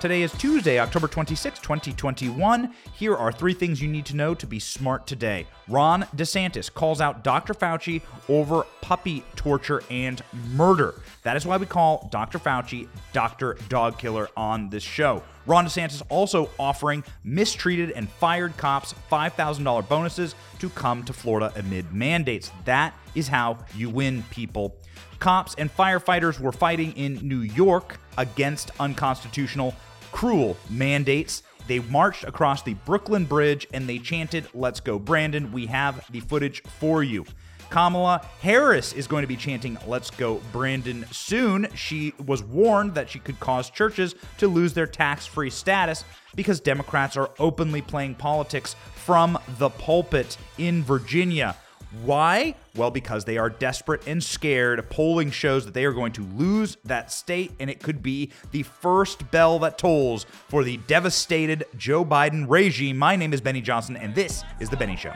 Today is Tuesday, October 26, 2021. Here are three things you need to know to be smart today. Ron DeSantis calls out Dr. Fauci over puppy torture and murder. That is why we call Dr. Fauci Dr. Dog Killer on this show. Ron DeSantis also offering mistreated and fired cops $5,000 bonuses to come to Florida amid mandates. That is how you win, people. Cops and firefighters were fighting in New York against unconstitutional cruel mandates. They marched across the Brooklyn Bridge and they chanted, Let's go, Brandon. We have the footage for you. Kamala Harris is going to be chanting, Let's go, Brandon, soon. She was warned that she could cause churches to lose their tax free status because Democrats are openly playing politics from the pulpit in Virginia. Why? Well, because they are desperate and scared. Polling shows that they are going to lose that state, and it could be the first bell that tolls for the devastated Joe Biden regime. My name is Benny Johnson, and this is The Benny Show.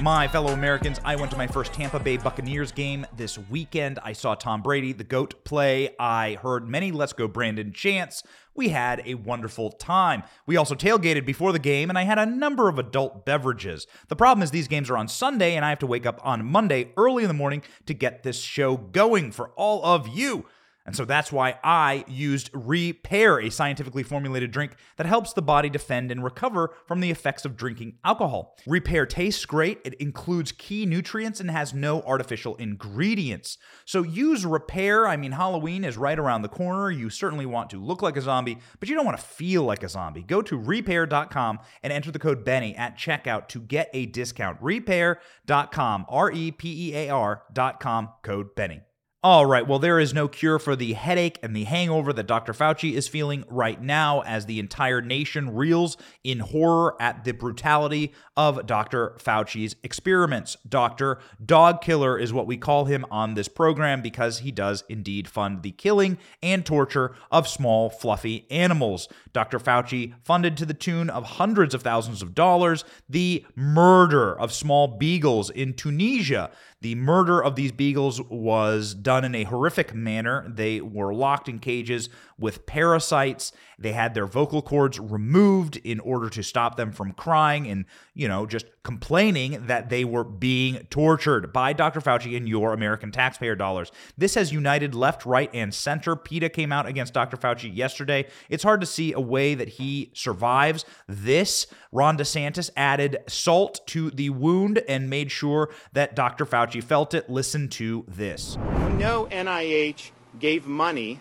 My fellow Americans, I went to my first Tampa Bay Buccaneers game this weekend. I saw Tom Brady, the GOAT, play. I heard many Let's Go Brandon chants. We had a wonderful time. We also tailgated before the game, and I had a number of adult beverages. The problem is, these games are on Sunday, and I have to wake up on Monday early in the morning to get this show going for all of you. And so that's why I used Repair, a scientifically formulated drink that helps the body defend and recover from the effects of drinking alcohol. Repair tastes great, it includes key nutrients and has no artificial ingredients. So use Repair. I mean, Halloween is right around the corner. You certainly want to look like a zombie, but you don't want to feel like a zombie. Go to repair.com and enter the code Benny at checkout to get a discount. Repair.com, R E P E A R.com, code Benny. All right, well, there is no cure for the headache and the hangover that Dr. Fauci is feeling right now as the entire nation reels in horror at the brutality of Dr. Fauci's experiments. Dr. Dog Killer is what we call him on this program because he does indeed fund the killing and torture of small, fluffy animals. Dr. Fauci funded to the tune of hundreds of thousands of dollars the murder of small beagles in Tunisia. The murder of these beagles was done in a horrific manner. They were locked in cages with parasites. They had their vocal cords removed in order to stop them from crying and, you know, just complaining that they were being tortured by Dr. Fauci and your American taxpayer dollars. This has united left, right, and center. PETA came out against Dr. Fauci yesterday. It's hard to see a way that he survives this. Ron DeSantis added salt to the wound and made sure that Dr. Fauci felt it. Listen to this. Know NIH gave money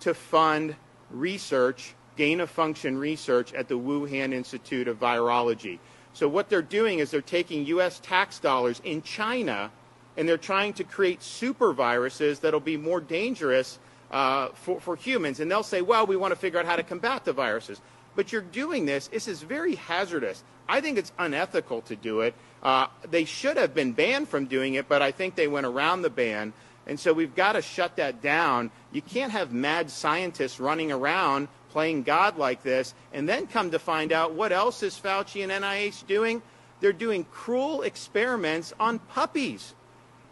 to fund research, gain of function research at the Wuhan Institute of Virology. So what they're doing is they're taking U.S. tax dollars in China and they're trying to create super viruses that'll be more dangerous uh, for, for humans. And they'll say, well, we want to figure out how to combat the viruses. But you're doing this. This is very hazardous. I think it's unethical to do it. Uh, they should have been banned from doing it, but I think they went around the ban. And so we've got to shut that down. You can't have mad scientists running around playing God like this and then come to find out what else is Fauci and NIH doing? They're doing cruel experiments on puppies.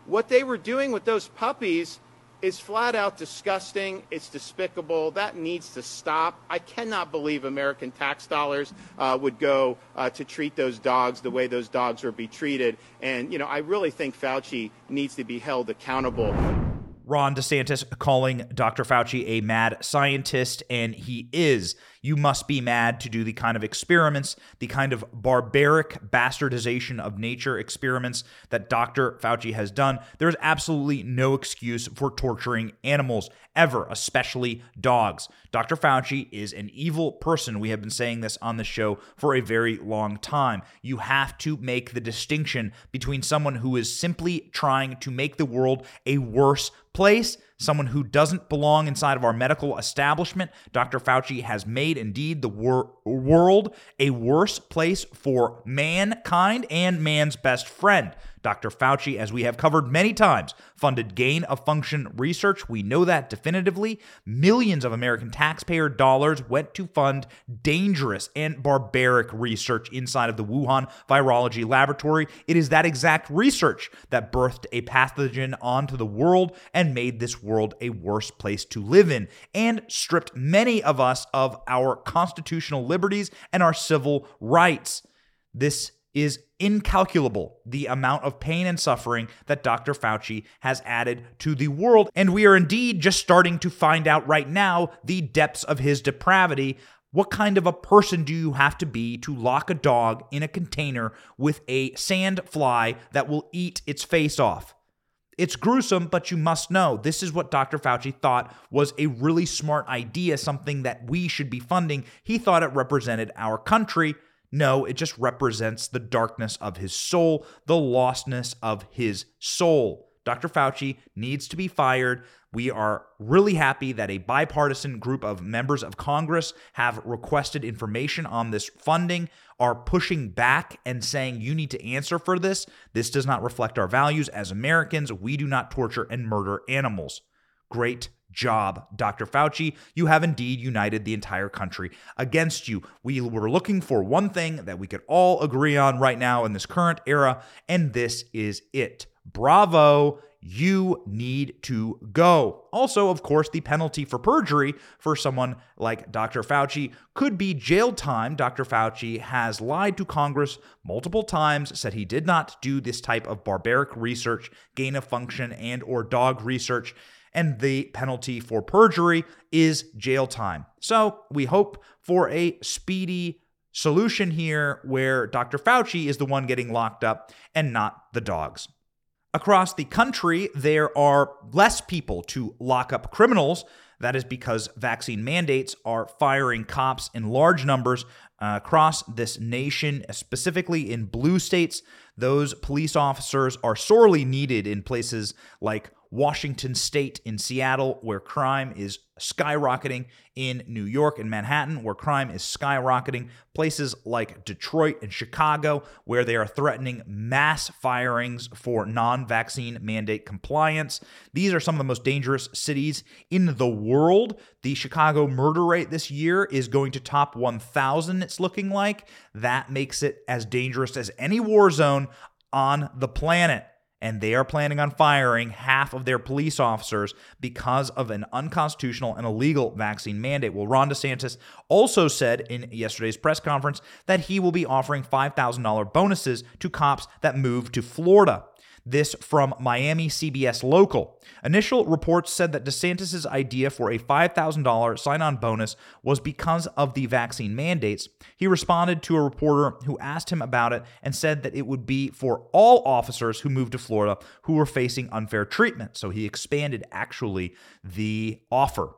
What they were doing with those puppies is flat out disgusting. It's despicable. That needs to stop. I cannot believe American tax dollars uh, would go uh, to treat those dogs the way those dogs are be treated. And, you know, I really think Fauci needs to be held accountable. Ron DeSantis calling Dr. Fauci a mad scientist, and he is. You must be mad to do the kind of experiments, the kind of barbaric bastardization of nature experiments that Dr. Fauci has done. There's absolutely no excuse for torturing animals ever, especially dogs. Dr. Fauci is an evil person. We have been saying this on the show for a very long time. You have to make the distinction between someone who is simply trying to make the world a worse place, someone who doesn't belong inside of our medical establishment. Dr. Fauci has made indeed the wor- world a worse place for mankind and man's best friend. Dr. Fauci, as we have covered many times, funded gain of function research. We know that definitively. Millions of American taxpayer dollars went to fund dangerous and barbaric research inside of the Wuhan Virology Laboratory. It is that exact research that birthed a pathogen onto the world and made this world a worse place to live in and stripped many of us of our constitutional liberties and our civil rights. This is incalculable the amount of pain and suffering that Dr. Fauci has added to the world. And we are indeed just starting to find out right now the depths of his depravity. What kind of a person do you have to be to lock a dog in a container with a sand fly that will eat its face off? It's gruesome, but you must know this is what Dr. Fauci thought was a really smart idea, something that we should be funding. He thought it represented our country. No, it just represents the darkness of his soul, the lostness of his soul. Dr. Fauci needs to be fired. We are really happy that a bipartisan group of members of Congress have requested information on this funding, are pushing back and saying you need to answer for this. This does not reflect our values as Americans. We do not torture and murder animals. Great job, Dr. Fauci. You have indeed united the entire country against you. We were looking for one thing that we could all agree on right now in this current era, and this is it. Bravo. You need to go. Also, of course, the penalty for perjury for someone like Dr. Fauci could be jail time. Dr. Fauci has lied to Congress multiple times, said he did not do this type of barbaric research, gain of function and or dog research and the penalty for perjury is jail time. So we hope for a speedy solution here where Dr. Fauci is the one getting locked up and not the dogs. Across the country, there are less people to lock up criminals. That is because vaccine mandates are firing cops in large numbers uh, across this nation, specifically in blue states. Those police officers are sorely needed in places like Washington State, in Seattle, where crime is skyrocketing, in New York and Manhattan, where crime is skyrocketing, places like Detroit and Chicago, where they are threatening mass firings for non vaccine mandate compliance. These are some of the most dangerous cities in the world. The Chicago murder rate this year is going to top 1,000, it's looking like. That makes it as dangerous as any war zone on the planet and they are planning on firing half of their police officers because of an unconstitutional and illegal vaccine mandate. Well, Ron DeSantis also said in yesterday's press conference that he will be offering $5,000 bonuses to cops that move to Florida. This from Miami CBS Local. Initial reports said that DeSantis' idea for a $5,000 sign on bonus was because of the vaccine mandates. He responded to a reporter who asked him about it and said that it would be for all officers who moved to Florida who were facing unfair treatment. So he expanded actually the offer.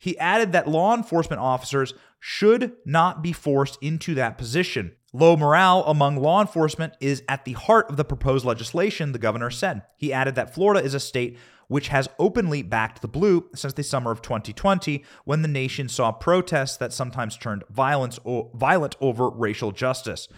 He added that law enforcement officers should not be forced into that position. Low morale among law enforcement is at the heart of the proposed legislation, the governor said. He added that Florida is a state which has openly backed the blue since the summer of 2020 when the nation saw protests that sometimes turned violence o- violent over racial justice.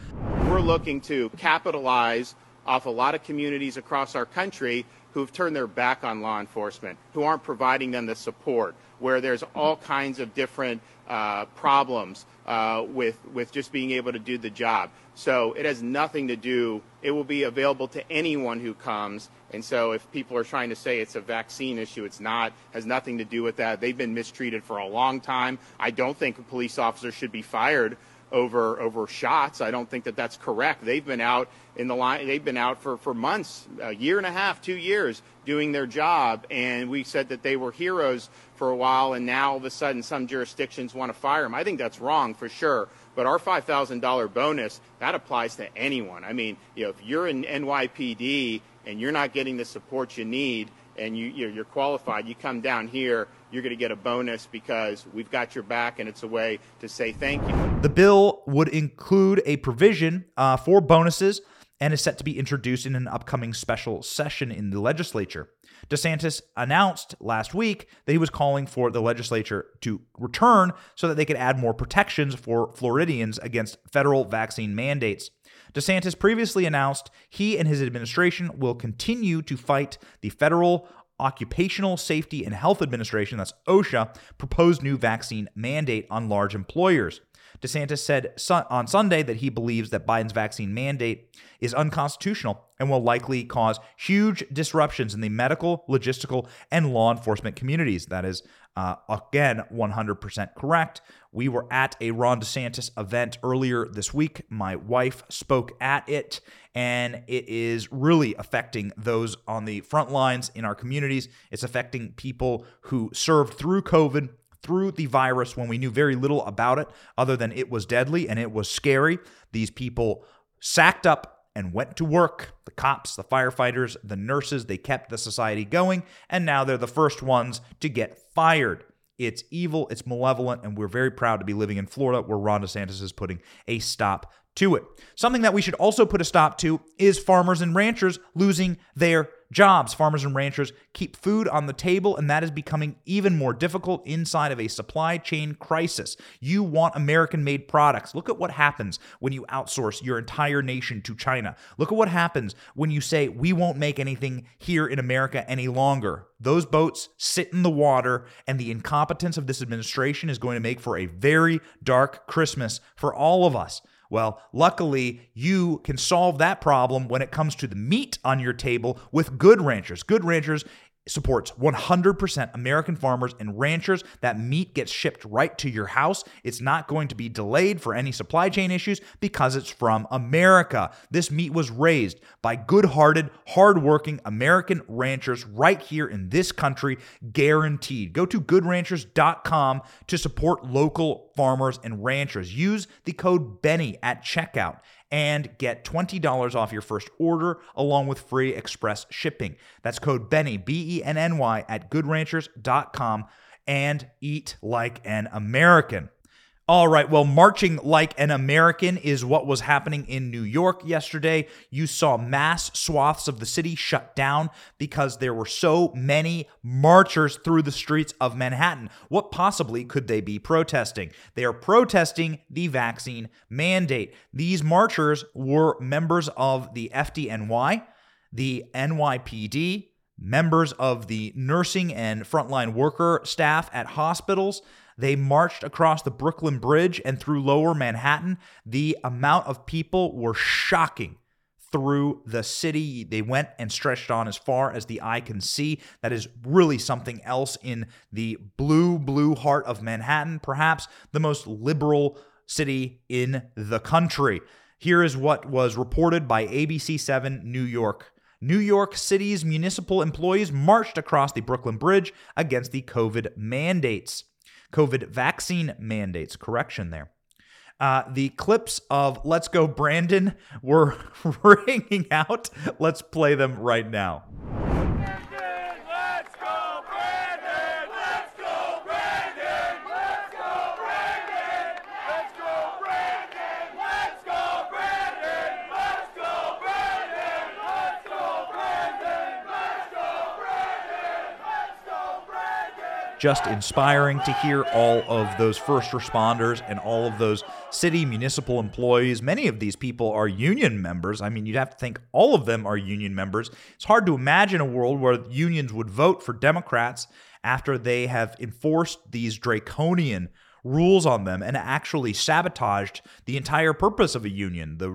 We're looking to capitalize off a lot of communities across our country who've turned their back on law enforcement, who aren't providing them the support, where there's all kinds of different uh, problems uh, with with just being able to do the job. So it has nothing to do. It will be available to anyone who comes. And so if people are trying to say it's a vaccine issue, it's not. Has nothing to do with that. They've been mistreated for a long time. I don't think a police officer should be fired over over shots. I don't think that that's correct. They've been out in the line. They've been out for for months, a year and a half, two years, doing their job. And we said that they were heroes for a while, and now all of a sudden some jurisdictions want to fire them. I think that's wrong for sure. But our $5,000 bonus that applies to anyone. I mean, you know, if you're in NYPD and you're not getting the support you need, and you, you're qualified, you come down here you're going to get a bonus because we've got your back and it's a way to say thank you. The bill would include a provision uh, for bonuses and is set to be introduced in an upcoming special session in the legislature. DeSantis announced last week that he was calling for the legislature to return so that they could add more protections for Floridians against federal vaccine mandates. DeSantis previously announced he and his administration will continue to fight the federal Occupational Safety and Health Administration, that's OSHA, proposed new vaccine mandate on large employers. DeSantis said on Sunday that he believes that Biden's vaccine mandate is unconstitutional and will likely cause huge disruptions in the medical, logistical, and law enforcement communities. That is, uh, again, 100% correct. We were at a Ron DeSantis event earlier this week. My wife spoke at it, and it is really affecting those on the front lines in our communities. It's affecting people who served through COVID through the virus when we knew very little about it other than it was deadly and it was scary. These people sacked up and went to work. The cops, the firefighters, the nurses, they kept the society going, and now they're the first ones to get fired. It's evil, it's malevolent, and we're very proud to be living in Florida where Ron DeSantis is putting a stop to it. Something that we should also put a stop to is farmers and ranchers losing their jobs. Farmers and ranchers keep food on the table, and that is becoming even more difficult inside of a supply chain crisis. You want American made products. Look at what happens when you outsource your entire nation to China. Look at what happens when you say, we won't make anything here in America any longer. Those boats sit in the water, and the incompetence of this administration is going to make for a very dark Christmas for all of us. Well, luckily, you can solve that problem when it comes to the meat on your table with Good Ranchers. Good Ranchers supports 100% American farmers and ranchers. That meat gets shipped right to your house. It's not going to be delayed for any supply chain issues because it's from America. This meat was raised by good hearted, hard working American ranchers right here in this country, guaranteed. Go to goodranchers.com to support local farmers and ranchers. Use the code BENNY at checkout and get $20 off your first order along with free express shipping. That's code Benny, B E N N Y, at goodranchers.com and eat like an American. All right, well, marching like an American is what was happening in New York yesterday. You saw mass swaths of the city shut down because there were so many marchers through the streets of Manhattan. What possibly could they be protesting? They are protesting the vaccine mandate. These marchers were members of the FDNY, the NYPD, members of the nursing and frontline worker staff at hospitals. They marched across the Brooklyn Bridge and through lower Manhattan. The amount of people were shocking through the city. They went and stretched on as far as the eye can see. That is really something else in the blue, blue heart of Manhattan, perhaps the most liberal city in the country. Here is what was reported by ABC7 New York. New York City's municipal employees marched across the Brooklyn Bridge against the COVID mandates. COVID vaccine mandates. Correction there. Uh, the clips of Let's Go Brandon were ringing out. Let's play them right now. Just inspiring to hear all of those first responders and all of those city municipal employees. Many of these people are union members. I mean, you'd have to think all of them are union members. It's hard to imagine a world where unions would vote for Democrats after they have enforced these draconian rules on them and actually sabotaged the entire purpose of a union, the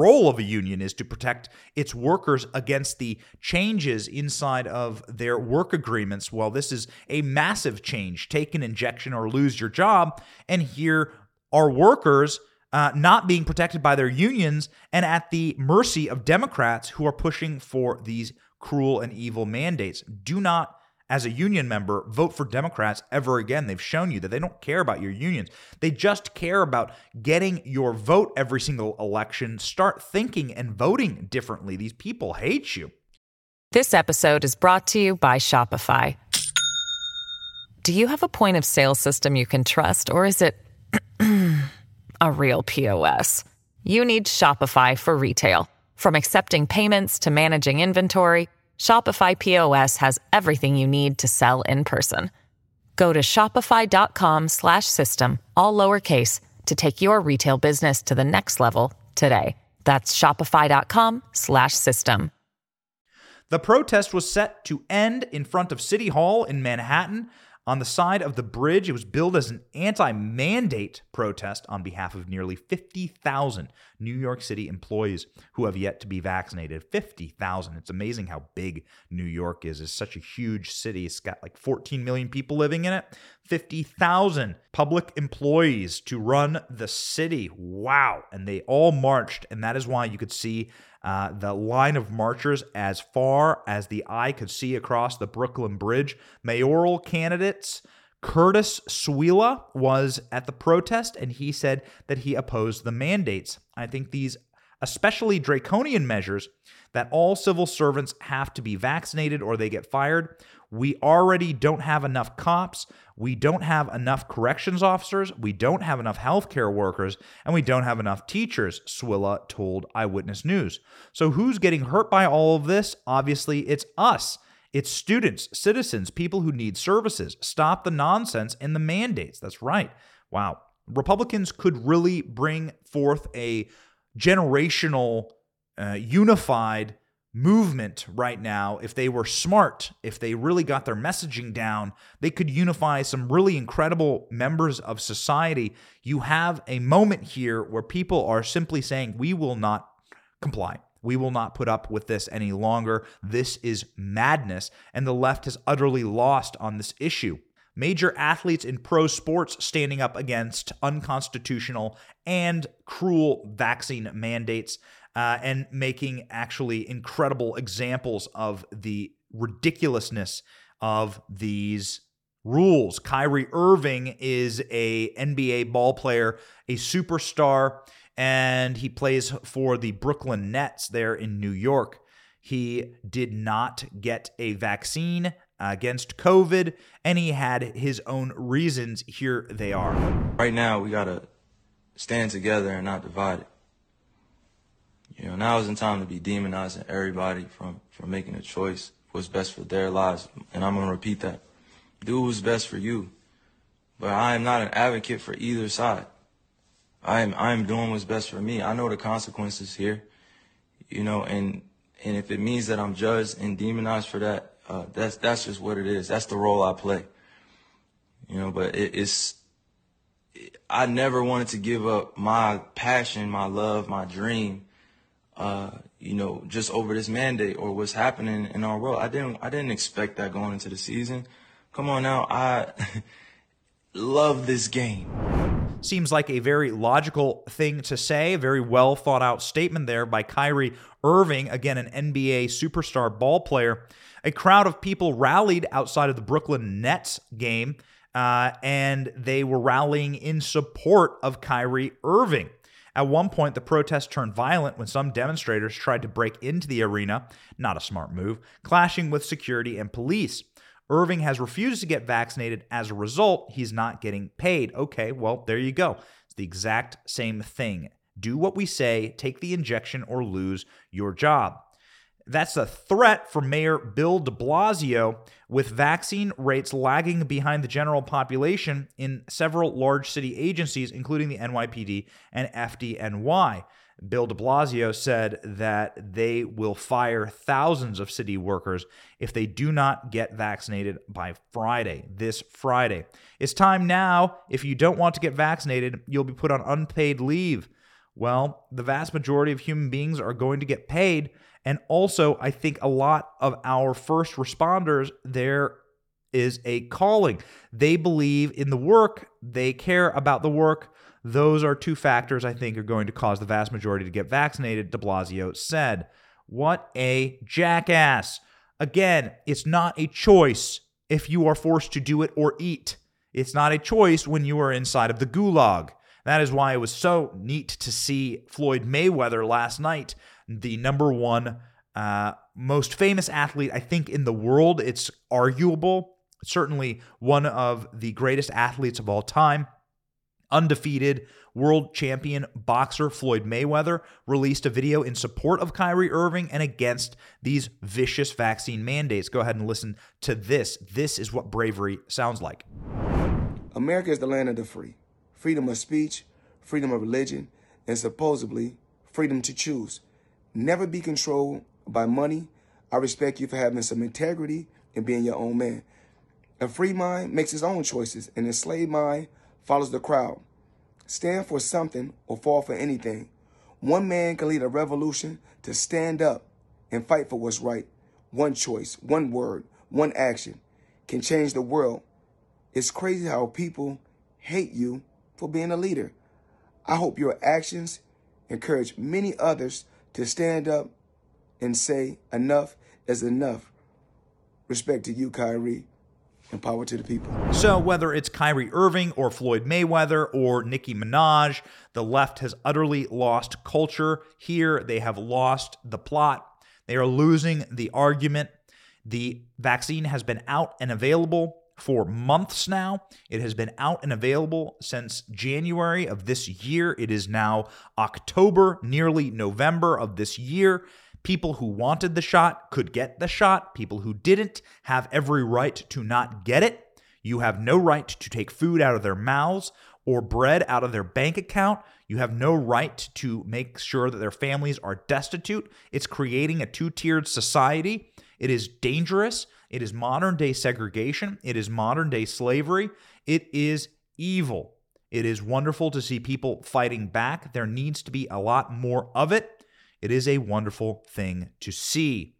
role of a union is to protect its workers against the changes inside of their work agreements. Well, this is a massive change. Take an injection or lose your job. And here, are workers uh, not being protected by their unions and at the mercy of Democrats who are pushing for these cruel and evil mandates. Do not, as a union member, vote for Democrats ever again. They've shown you that they don't care about your unions. They just care about getting your vote every single election. Start thinking and voting differently. These people hate you. This episode is brought to you by Shopify. Do you have a point of sale system you can trust, or is it a real POS? You need Shopify for retail. From accepting payments to managing inventory, Shopify POS has everything you need to sell in person. Go to shopify.com/system all lowercase to take your retail business to the next level today. That's shopify.com/system. The protest was set to end in front of City Hall in Manhattan on the side of the bridge, it was billed as an anti mandate protest on behalf of nearly 50,000 New York City employees who have yet to be vaccinated. 50,000. It's amazing how big New York is. It's such a huge city. It's got like 14 million people living in it. 50,000 public employees to run the city. Wow. And they all marched. And that is why you could see uh, the line of marchers as far as the eye could see across the Brooklyn Bridge. Mayoral candidates. Curtis Sliwa was at the protest and he said that he opposed the mandates. I think these especially draconian measures that all civil servants have to be vaccinated or they get fired. We already don't have enough cops. We don't have enough corrections officers. We don't have enough healthcare workers. And we don't have enough teachers, Sliwa told Eyewitness News. So, who's getting hurt by all of this? Obviously, it's us. It's students, citizens, people who need services. Stop the nonsense and the mandates. That's right. Wow. Republicans could really bring forth a generational, uh, unified movement right now, if they were smart, if they really got their messaging down, they could unify some really incredible members of society. You have a moment here where people are simply saying, we will not comply. We will not put up with this any longer. This is madness. And the left has utterly lost on this issue. Major athletes in pro sports standing up against unconstitutional and cruel vaccine mandates uh, and making actually incredible examples of the ridiculousness of these rules. Kyrie Irving is a NBA ball player, a superstar, and he plays for the Brooklyn Nets there in New York. He did not get a vaccine against COVID, and he had his own reasons. Here they are. Right now, we got to stand together and not divide it. You know, now isn't time to be demonizing everybody from, from making a choice what's best for their lives. And I'm going to repeat that. Do what's best for you. But I am not an advocate for either side. I am, I am doing what's best for me. I know the consequences here, you know, and, and if it means that I'm judged and demonized for that, uh, that's, that's just what it is. That's the role I play. You know, but it, it's, I never wanted to give up my passion, my love, my dream uh, you know, just over this mandate or what's happening in our world. I didn't, I didn't expect that going into the season. Come on now, I love this game. Seems like a very logical thing to say, very well thought out statement there by Kyrie Irving, again, an NBA superstar ball player. A crowd of people rallied outside of the Brooklyn Nets game, uh, and they were rallying in support of Kyrie Irving. At one point, the protest turned violent when some demonstrators tried to break into the arena, not a smart move, clashing with security and police. Irving has refused to get vaccinated. As a result, he's not getting paid. Okay, well, there you go. It's the exact same thing. Do what we say, take the injection, or lose your job. That's a threat for Mayor Bill de Blasio, with vaccine rates lagging behind the general population in several large city agencies, including the NYPD and FDNY. Bill de Blasio said that they will fire thousands of city workers if they do not get vaccinated by Friday, this Friday. It's time now. If you don't want to get vaccinated, you'll be put on unpaid leave. Well, the vast majority of human beings are going to get paid. And also, I think a lot of our first responders, there is a calling. They believe in the work, they care about the work, Those are two factors I think are going to cause the vast majority to get vaccinated, de Blasio said. What a jackass. Again, it's not a choice if you are forced to do it or eat. It's not a choice when you are inside of the gulag. That is why it was so neat to see Floyd Mayweather last night, the number one uh, most famous athlete, I think, in the world. It's arguable. Certainly one of the greatest athletes of all time. Undefeated world champion boxer Floyd Mayweather released a video in support of Kyrie Irving and against these vicious vaccine mandates. Go ahead and listen to this. This is what bravery sounds like. America is the land of the free. Freedom of speech, freedom of religion, and supposedly freedom to choose. Never be controlled by money. I respect you for having some integrity and being your own man. A free mind makes its own choices, and an enslaved mind follows the crowd. Stand for something or fall for anything. One man can lead a revolution to stand up and fight for what's right. One choice, one word, one action can change the world. It's crazy how people hate you for being a leader. I hope your actions encourage many others to stand up and say enough is enough. Respect to you, Kyrie, and power to the people. So, whether it's Kyrie Irving or Floyd Mayweather or Nicki Minaj, the left has utterly lost culture. Here, they have lost the plot. They are losing the argument. The vaccine has been out and available for months now. It has been out and available since January of this year. It is now October, nearly November of this year. People who wanted the shot could get the shot. People who didn't have every right to not get it. You have no right to take food out of their mouths or bread out of their bank account. You have no right to make sure that their families are destitute. It's creating a two tiered society. It is dangerous. It is modern day segregation. It is modern day slavery. It is evil. It is wonderful to see people fighting back. There needs to be a lot more of it. It is a wonderful thing to see.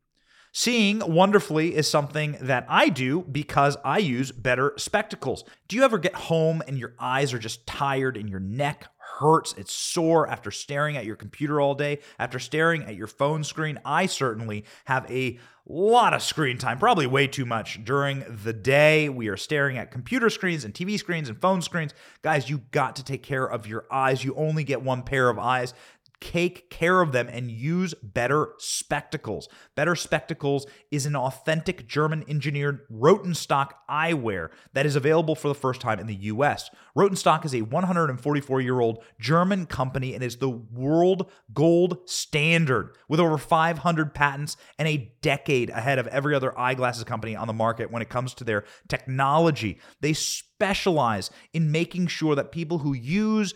Seeing wonderfully is something that I do because I use better spectacles. Do you ever get home and your eyes are just tired and your neck hurts? It's sore after staring at your computer all day, after staring at your phone screen. I certainly have a lot of screen time, probably way too much during the day. We are staring at computer screens and TV screens and phone screens. Guys, you got to take care of your eyes. You only get one pair of eyes take care of them and use better spectacles. Better Spectacles is an authentic German engineered Rodenstock eyewear that is available for the first time in the US. Rodenstock is a 144 year old German company and is the world gold standard with over 500 patents and a decade ahead of every other eyeglasses company on the market when it comes to their technology. They specialize in making sure that people who use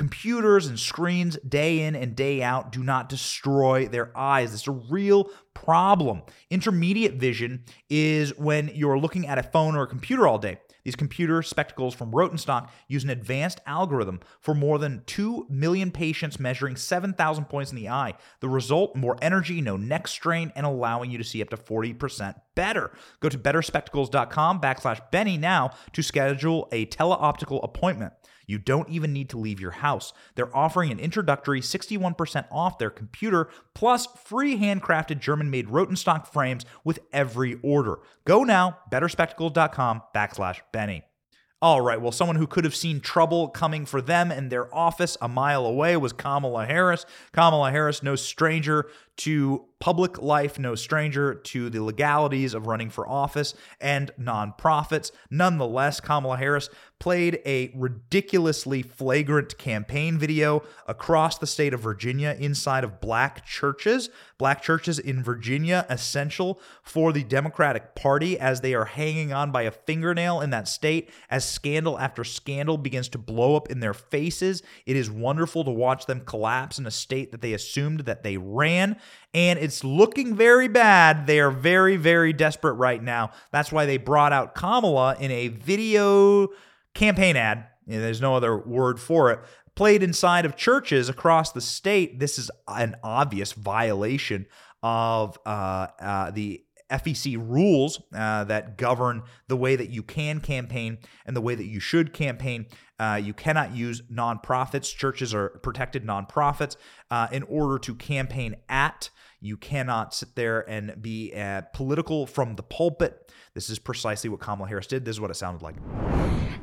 computers and screens day in and day out do not destroy their eyes. It's a real problem. Intermediate vision is when you're looking at a phone or a computer all day. These computer spectacles from Rodenstock use an advanced algorithm for more than 2 million patients measuring 7,000 points in the eye. The result more energy, no neck strain, and allowing you to see up to 40% better. Go to betterspectacles.com backslash Benny now to schedule a teleoptical appointment. You don't even need to leave your house. They're offering an introductory 61% off their computer plus free handcrafted German made Rodenstock frames with every order. Go now, betterspectacles.com backslash Benny. All right, well, someone who could have seen trouble coming for them in their office a mile away was Kamala Harris. Kamala Harris, no stranger to public life, no stranger to the legalities of running for office and nonprofits. Nonetheless, Kamala Harris played a ridiculously flagrant campaign video across the state of Virginia inside of black churches. Black churches in Virginia, essential for the Democratic Party as they are hanging on by a fingernail in that state as scandal after scandal begins to blow up in their faces. It is wonderful to watch them collapse in a state that they assumed that they ran and it's looking very bad. They are very, very desperate right now. That's why they brought out Kamala in a video campaign ad. There's no other word for it. Played inside of churches across the state. This is an obvious violation of uh, uh, the FEC rules uh, that govern the way that you can campaign and the way that you should campaign. Uh, you cannot use nonprofits. Churches are protected nonprofits uh, in order to campaign at. You cannot sit there and be political from the pulpit. This is precisely what Kamala Harris did. This is what it sounded like.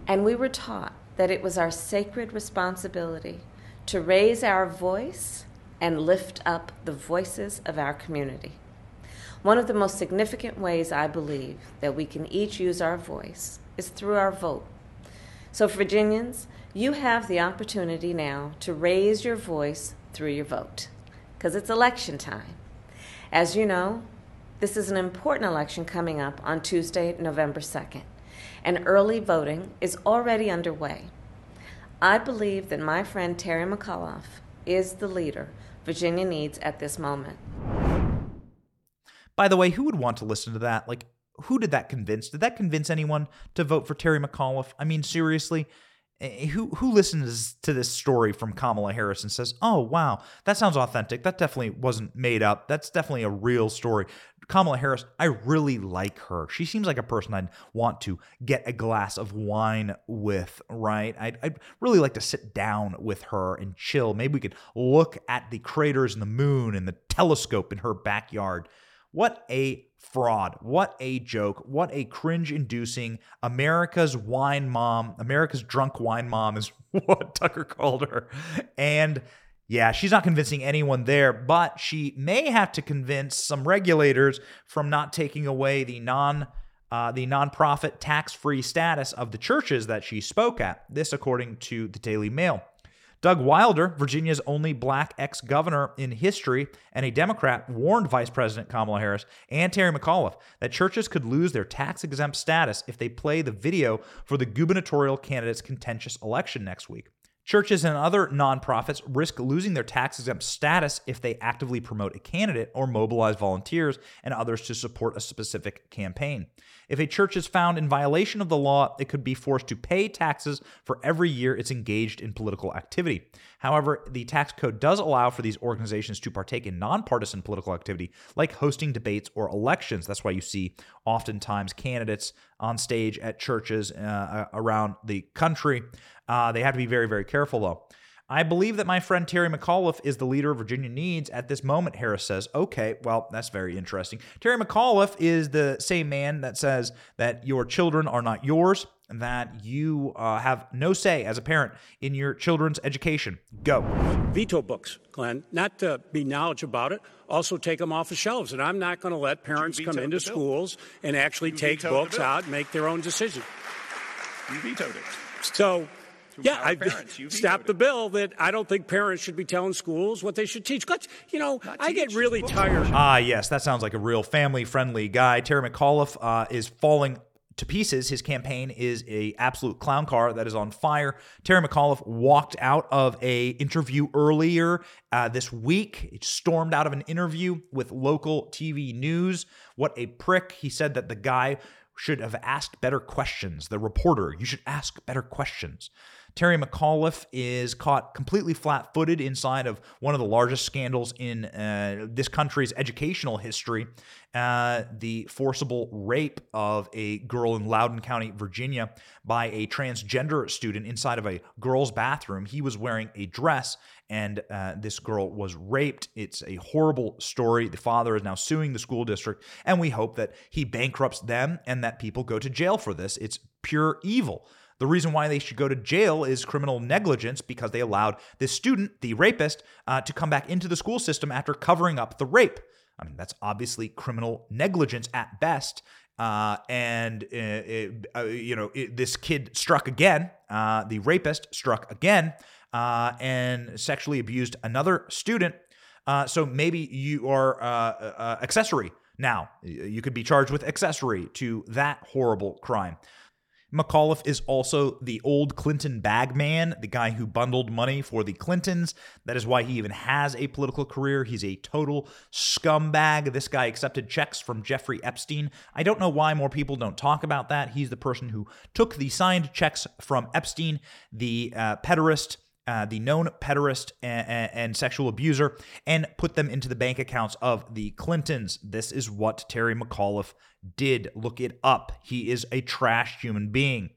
And we were taught that it was our sacred responsibility to raise our voice and lift up the voices of our community. One of the most significant ways I believe that we can each use our voice is through our vote. So, Virginians, you have the opportunity now to raise your voice through your vote because it's election time. As you know, this is an important election coming up on Tuesday, November 2nd, and early voting is already underway. I believe that my friend Terry McAuliffe is the leader Virginia needs at this moment. By the way, who would want to listen to that? Like, who did that convince? Did that convince anyone to vote for Terry McAuliffe? I mean, seriously, who who listens to this story from Kamala Harris and says, "Oh, wow, that sounds authentic. That definitely wasn't made up. That's definitely a real story." Kamala Harris, I really like her. She seems like a person I'd want to get a glass of wine with, right? I'd, I'd really like to sit down with her and chill. Maybe we could look at the craters in the moon and the telescope in her backyard. What a fraud. What a joke. What a cringe inducing America's wine mom, America's drunk wine mom is what Tucker called her. And yeah, she's not convincing anyone there, but she may have to convince some regulators from not taking away the non uh, the nonprofit tax-free status of the churches that she spoke at. This, according to the Daily Mail. Doug Wilder, Virginia's only black ex governor in history and a Democrat, warned Vice President Kamala Harris and Terry McAuliffe that churches could lose their tax exempt status if they play the video for the gubernatorial candidate's contentious election next week. Churches and other nonprofits risk losing their tax exempt status if they actively promote a candidate or mobilize volunteers and others to support a specific campaign. If a church is found in violation of the law, it could be forced to pay taxes for every year it's engaged in political activity. However, the tax code does allow for these organizations to partake in nonpartisan political activity, like hosting debates or elections. That's why you see oftentimes candidates on stage at churches uh, around the country. Uh, they have to be very, very careful, though. I believe that my friend Terry McAuliffe is the leader of Virginia needs at this moment, Harris says. Okay, well, that's very interesting. Terry McAuliffe is the same man that says that your children are not yours, and that you uh, have no say as a parent in your children's education. Go. Veto books, Glenn, not to be knowledge about it, also take them off the shelves. And I'm not going to let parents come into schools and actually you take books out and make their own decision. You vetoed it. So yeah, I stop the bill that I don't think parents should be telling schools what they should teach. But, you know, Not I get really tired. Ah, yes, that sounds like a real family-friendly guy. Terry McAuliffe uh, is falling to pieces. His campaign is a absolute clown car that is on fire. Terry McAuliffe walked out of a interview earlier uh, this week. He stormed out of an interview with local TV news. What a prick! He said that the guy should have asked better questions. The reporter, you should ask better questions. Terry McAuliffe is caught completely flat footed inside of one of the largest scandals in uh, this country's educational history uh, the forcible rape of a girl in Loudoun County, Virginia, by a transgender student inside of a girl's bathroom. He was wearing a dress, and uh, this girl was raped. It's a horrible story. The father is now suing the school district, and we hope that he bankrupts them and that people go to jail for this. It's pure evil. The reason why they should go to jail is criminal negligence because they allowed this student, the rapist, uh, to come back into the school system after covering up the rape. I mean, that's obviously criminal negligence at best. Uh, and uh, it, uh, you know it, this kid struck again. Uh, the rapist struck again uh, and sexually abused another student. Uh, so maybe you are accessory now. You could be charged with accessory to that horrible crime. McAuliffe is also the old Clinton bagman, the guy who bundled money for the Clintons. That is why he even has a political career. He's a total scumbag. This guy accepted checks from Jeffrey Epstein. I don't know why more people don't talk about that. He's the person who took the signed checks from Epstein, the uh, pederast uh, the known pederast and, and, and, sexual abuser, and put them into the bank accounts of the Clintons. This is what Terry McAuliffe did. Look it up. He is a trash human being.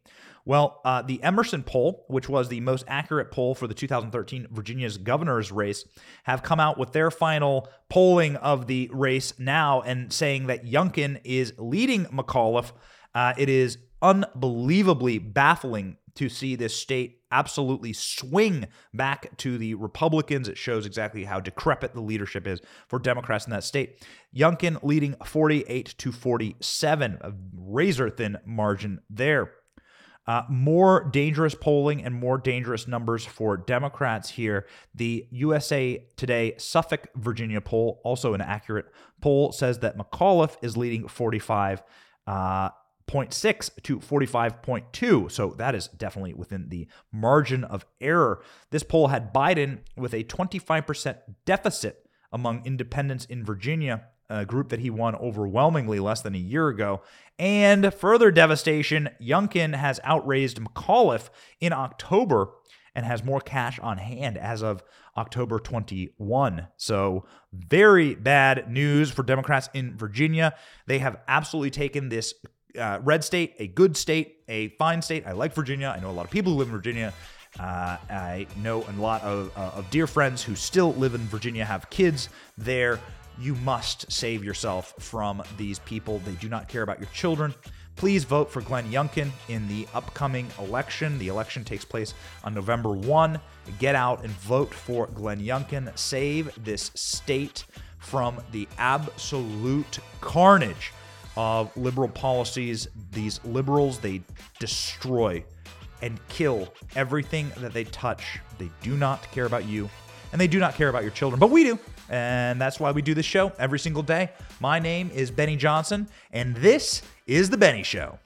Well, uh, the Emerson poll, which was the most accurate poll for the 2013 Virginia's governor's race, have come out with their final polling of the race now and saying that Youngkin is leading McAuliffe. Uh, it is unbelievably baffling to see this state absolutely swing back to the Republicans. It shows exactly how decrepit the leadership is for Democrats in that state. Youngkin leading 48 to 47, a razor thin margin there. Uh, more dangerous polling and more dangerous numbers for Democrats here. The USA Today Suffolk, Virginia poll, also an accurate poll, says that McAuliffe is leading 45. Uh, 0.6 to 45.2. So that is definitely within the margin of error. This poll had Biden with a 25% deficit among independents in Virginia, a group that he won overwhelmingly less than a year ago. And further devastation, Youngkin has outraised McAuliffe in October and has more cash on hand as of October 21. So, very bad news for Democrats in Virginia. They have absolutely taken this uh, red state, a good state, a fine state. I like Virginia. I know a lot of people who live in Virginia. Uh, I know a lot of, uh, of dear friends who still live in Virginia, have kids there. You must save yourself from these people. They do not care about your children. Please vote for Glenn Youngkin in the upcoming election. The election takes place on November 1. Get out and vote for Glenn Youngkin. Save this state from the absolute carnage of liberal policies. These liberals, they destroy and kill everything that they touch. They do not care about you, and they do not care about your children, but we do. And that's why we do this show every single day. My name is Benny Johnson, and this is The Benny Show.